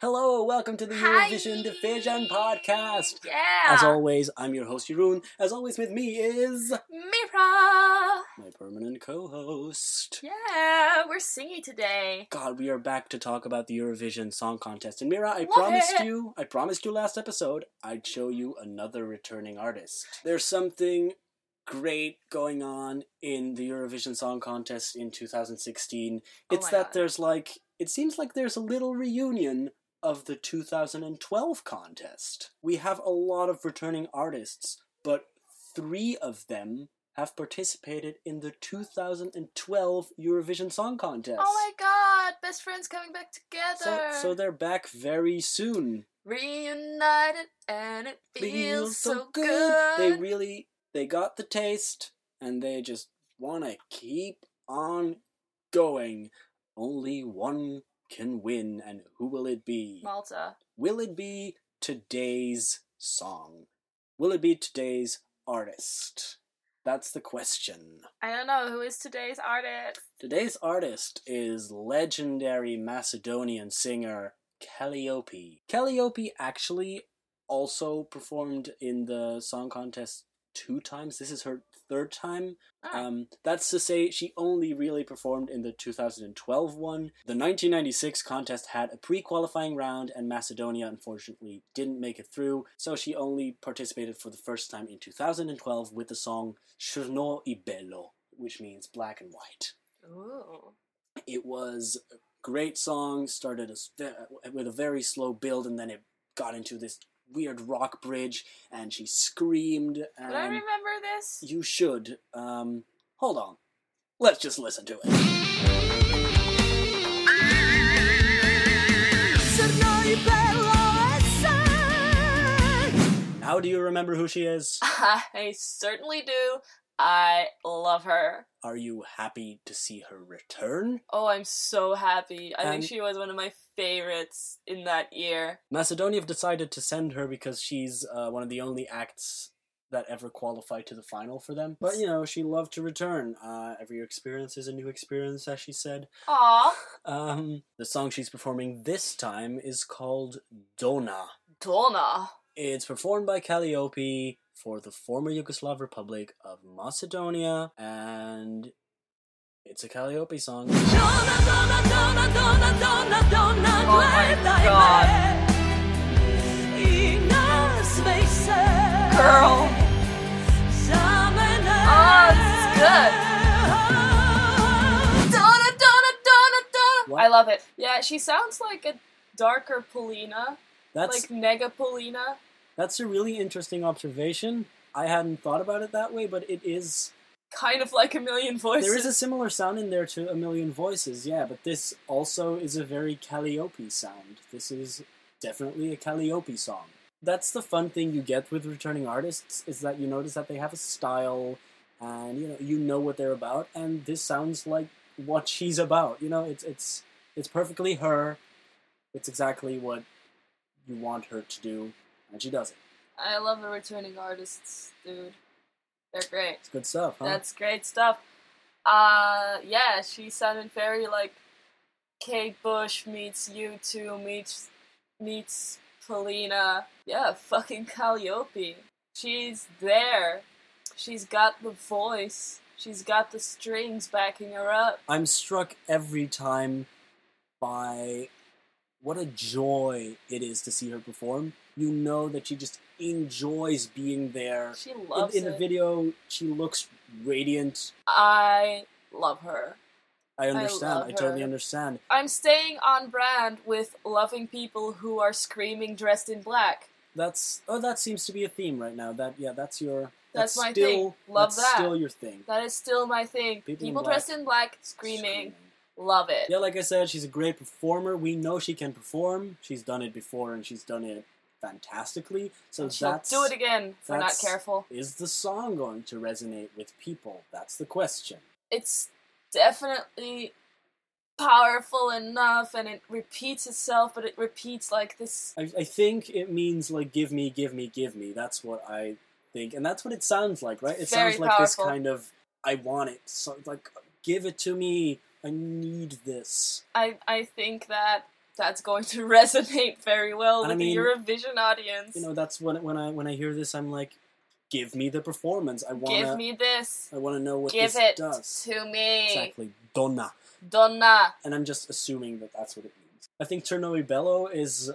Hello, welcome to the Hi. Eurovision Division podcast. Yeah. As always, I'm your host Jeroen. As always, with me is Mira. my permanent co-host. Yeah, we're singing today. God, we are back to talk about the Eurovision Song Contest. And Mira, I Love promised it. you, I promised you last episode, I'd show you another returning artist. There's something great going on in the Eurovision Song Contest in 2016. Oh It's my that God. there's like, it seems like there's a little reunion of the 2012 contest. We have a lot of returning artists, but three of them have participated in the 2012 Eurovision Song Contest. Oh my god, best friends coming back together. so they're back very soon. Reunited and it feels, so good. They really they got the taste and they just want to keep on going. Only one can win and who will it be? Malta. Will it be today's song? Will it be today's artist? That's the question. I don't know who is today's artist. Today's artist is legendary Macedonian singer Kaliopi. Kaliopi actually also performed in the song contest two times. This is her third time. Oh. Um, that's to say, she only really performed in the 2012 one. The 1996 contest had a pre qualifying round, and Macedonia unfortunately didn't make it through, so she only participated for the first time in 2012 with the song Crno i Belo, which means black and white. Ooh. It was a great song, started ve- with a very slow build, and then it got into this weird rock bridge, and she screamed. Would I remember this? you should. Um, hold on. Let's just listen to it. How do you remember who she is? I certainly do. I love her. Are you happy to see her return? Oh, I'm so happy. I And- think she was one of my favorites in that year. Macedonia have decided to send her because she's uh, one of the only acts that ever qualified to the final for them. But you know, she loved to return. Uh, every experience is a new experience, as she said. Aw, Um, the song she's performing this time is called Dona. Donna. It's performed by Kaliopi for the former Yugoslav Republic of Macedonia, and it's a Kaliopi song. Oh my god. Girl. Oh, this is good. Donna, Donna, Donna, Donna. What? I love it. Yeah, she sounds like a darker Polina, That's like Nega Polina. That's a really interesting observation. I hadn't thought about it that way, but it is. Kind of like a million voices. There is a similar sound in there to A Million Voices, yeah, but this also is a very Kaliopi sound. This is definitely a Kaliopi song. That's the fun thing you get with returning artists is that you notice that they have a style and you know you know what they're about and this sounds like what she's about. You know, it's it's it's perfectly her. It's exactly what you want her to do and she does it. I love the returning artists, dude. They're great. It's good stuff, huh? That's great stuff. Uh, yeah, she sounded very like Kate Bush meets U2 meets meets Polina. Yeah, fucking Kaliopi. She's there. She's got the voice. She's got the strings backing her up. I'm struck every time by what a joy it is to see her perform. You know that she just enjoys being there. She In, loves in it. the video, she looks radiant. I love her. I understand. love I, totally understand. I'm staying on brand with loving people who are screaming dressed in black. That's oh, that seems to be a theme right now. That yeah, that's your. That's my still, thing. Love that's that. Still your thing. That is still my thing. People People, in black. dressed in black screaming. Love it. Yeah, like I said, she's a great performer. We know she can perform. She's done it before, and she's done it fantastically. So that's do it again if we're not careful. Is the song going to resonate with people? That's the question. It's definitely powerful enough and it repeats itself, but it repeats like this. I, I think it means like give me, give me, give me. That's what I think, and that's what it sounds like, right? It Very sounds like this kind of I want it, so like give it to me. I need this. I I think that that's going to resonate very well And I with mean, the Eurovision audience. You know, that's when when I when I hear this, I'm like, give me the performance. I want Give me this. I want to know what Give this it does. to me. Exactly, donna. Donna. And I'm just assuming that that's what it means. I think Turno Bello is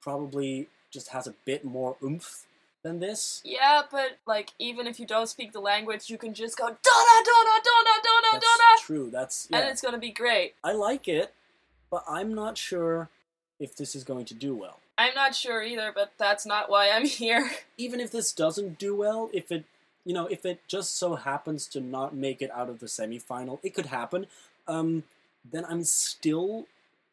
probably just has a bit more oomph than this. Yeah, but like even if you don't speak the language, you can just go Donna, Donna, Donna, Donna, That's Donna, true. That's and it's gonna be great. I like it, but I'm not sure if this is going to do well. I'm not sure either, but that's not why I'm here. Even if this doesn't do well, if it you know, if it just so happens to not make it out of the semifinal, it could happen. Um, then I'm still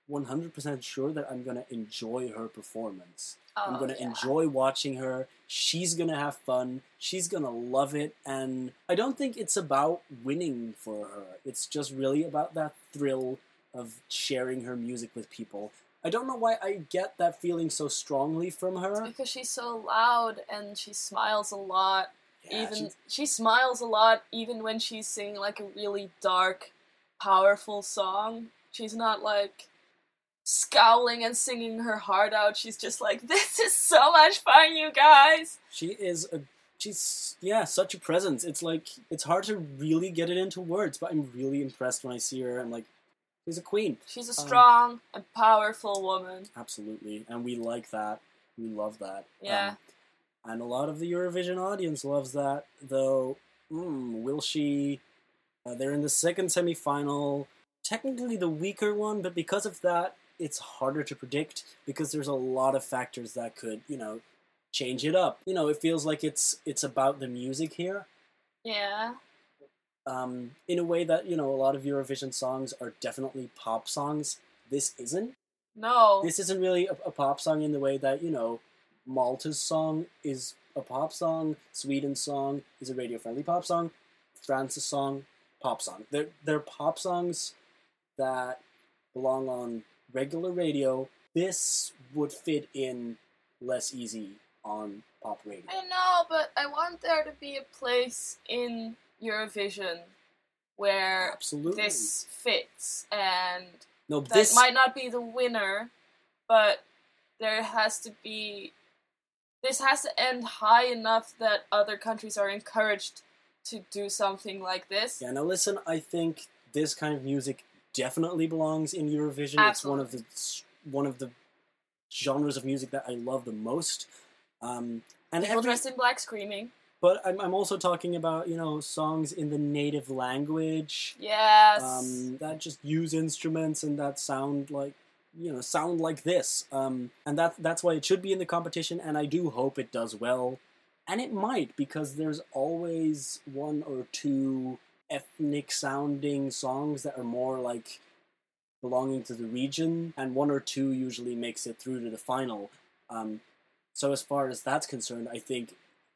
100% sure that I'm going to enjoy her performance. I'm Oh, going to yeah. enjoy watching her. She's going to have fun. She's going to love it. And I don't think it's about winning for her. It's just really about that thrill of sharing her music with people. I don't know why I get that feeling so strongly from her. because she's so loud and she smiles a lot. Yeah, even she's- she smiles a lot even when she's singing like a really dark, powerful song. She's not like scowling and singing her heart out. She's just like, "This is so much fun, you guys." she is a she's yeah such a presence it's like it's hard to really get it into words but i'm really impressed when i see her i'm like she's a queen She's a Um, strong and powerful woman. absolutely and we like that we love that Yeah. Um, and a lot of the eurovision audience loves that though mm, will she uh, they're in the second semi-final technically the weaker one but because of that it's harder to predict because there's a lot of factors that could you know change it up you know it feels like it's it's about the music here Yeah. Um, in a way that you know a lot of Eurovision songs are definitely pop songs. This isn't. No. This isn't really a, a pop song in the way that you know Malta's song is a pop song, Sweden's song is a radio-friendly pop song, France's song pop song. They're they're pop songs that belong on regular radio. This would fit in less easy on pop radio. I know, but I want there to be a place in Eurovision where Absolutely. this fits and no, that this might not be the winner, but there has to be. This has to end high enough that other countries are encouraged to do something like this. Yeah, now listen, I think this kind of music definitely belongs in Eurovision. It's one of the one of the genres of music that I love the most. Um, and People every, dressed in black screaming. But I'm, I'm also talking about you know songs in the native language Yes. um, that just use instruments and that sound like you know sound like this. Um, and that that's why it should be in the competition. And I do hope it does well. And it might because there's always one or two ethnic sounding songs that are more like belonging to the region, and one or two usually makes it through to the final. Um, so as far as that's concerned, I think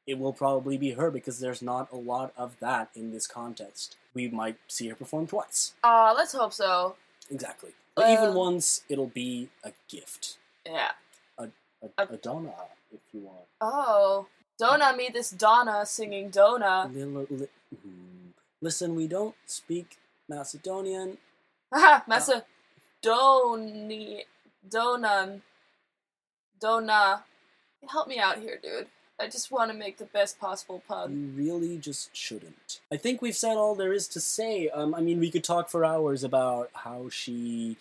it will probably be her because there's not a lot of that in this contest. We might see her perform twice. Aw, let's hope so. Exactly. But even Um, once, it'll be a gift. Yeah. A, Uh, a Donna, if you want. Oh. Donna me this Donna singing Donna. Li- hmm. Listen, we don't speak Macedonian. Haha, Macedoni. Donan. Donna. Help me out here, dude. I just want to make the best possible pun. You really just shouldn't. I think we've said all there is to say. Um, I mean, we could talk for hours about how she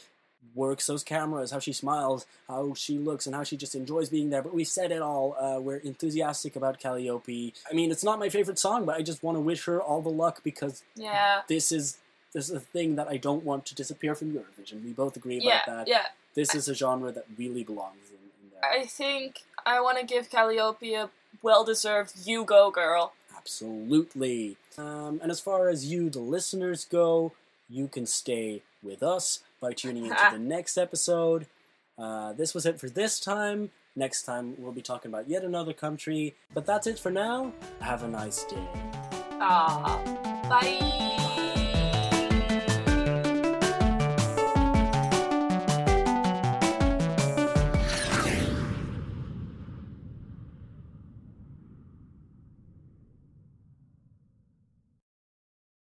works those cameras, how she smiles, how she looks, and how she just enjoys being there. But we've said it all. Uh, we're enthusiastic about Kaliopi. I mean, it's not my favorite song, but I just want to wish her all the luck because Yeah. this is this is a thing that I don't want to disappear from Eurovision. We both agree about Yeah, that. yeah. This is a genre that really belongs in, in there. I think I want to give Kaliopi a well-deserved "You Go, Girl." Absolutely. Um, and as far as you, the listeners, go, you can stay with us by tuning into the next episode. Uh, this was it for this time. Next time, we'll be talking about yet another country. But that's it for now. Have a nice day. Ah, bye.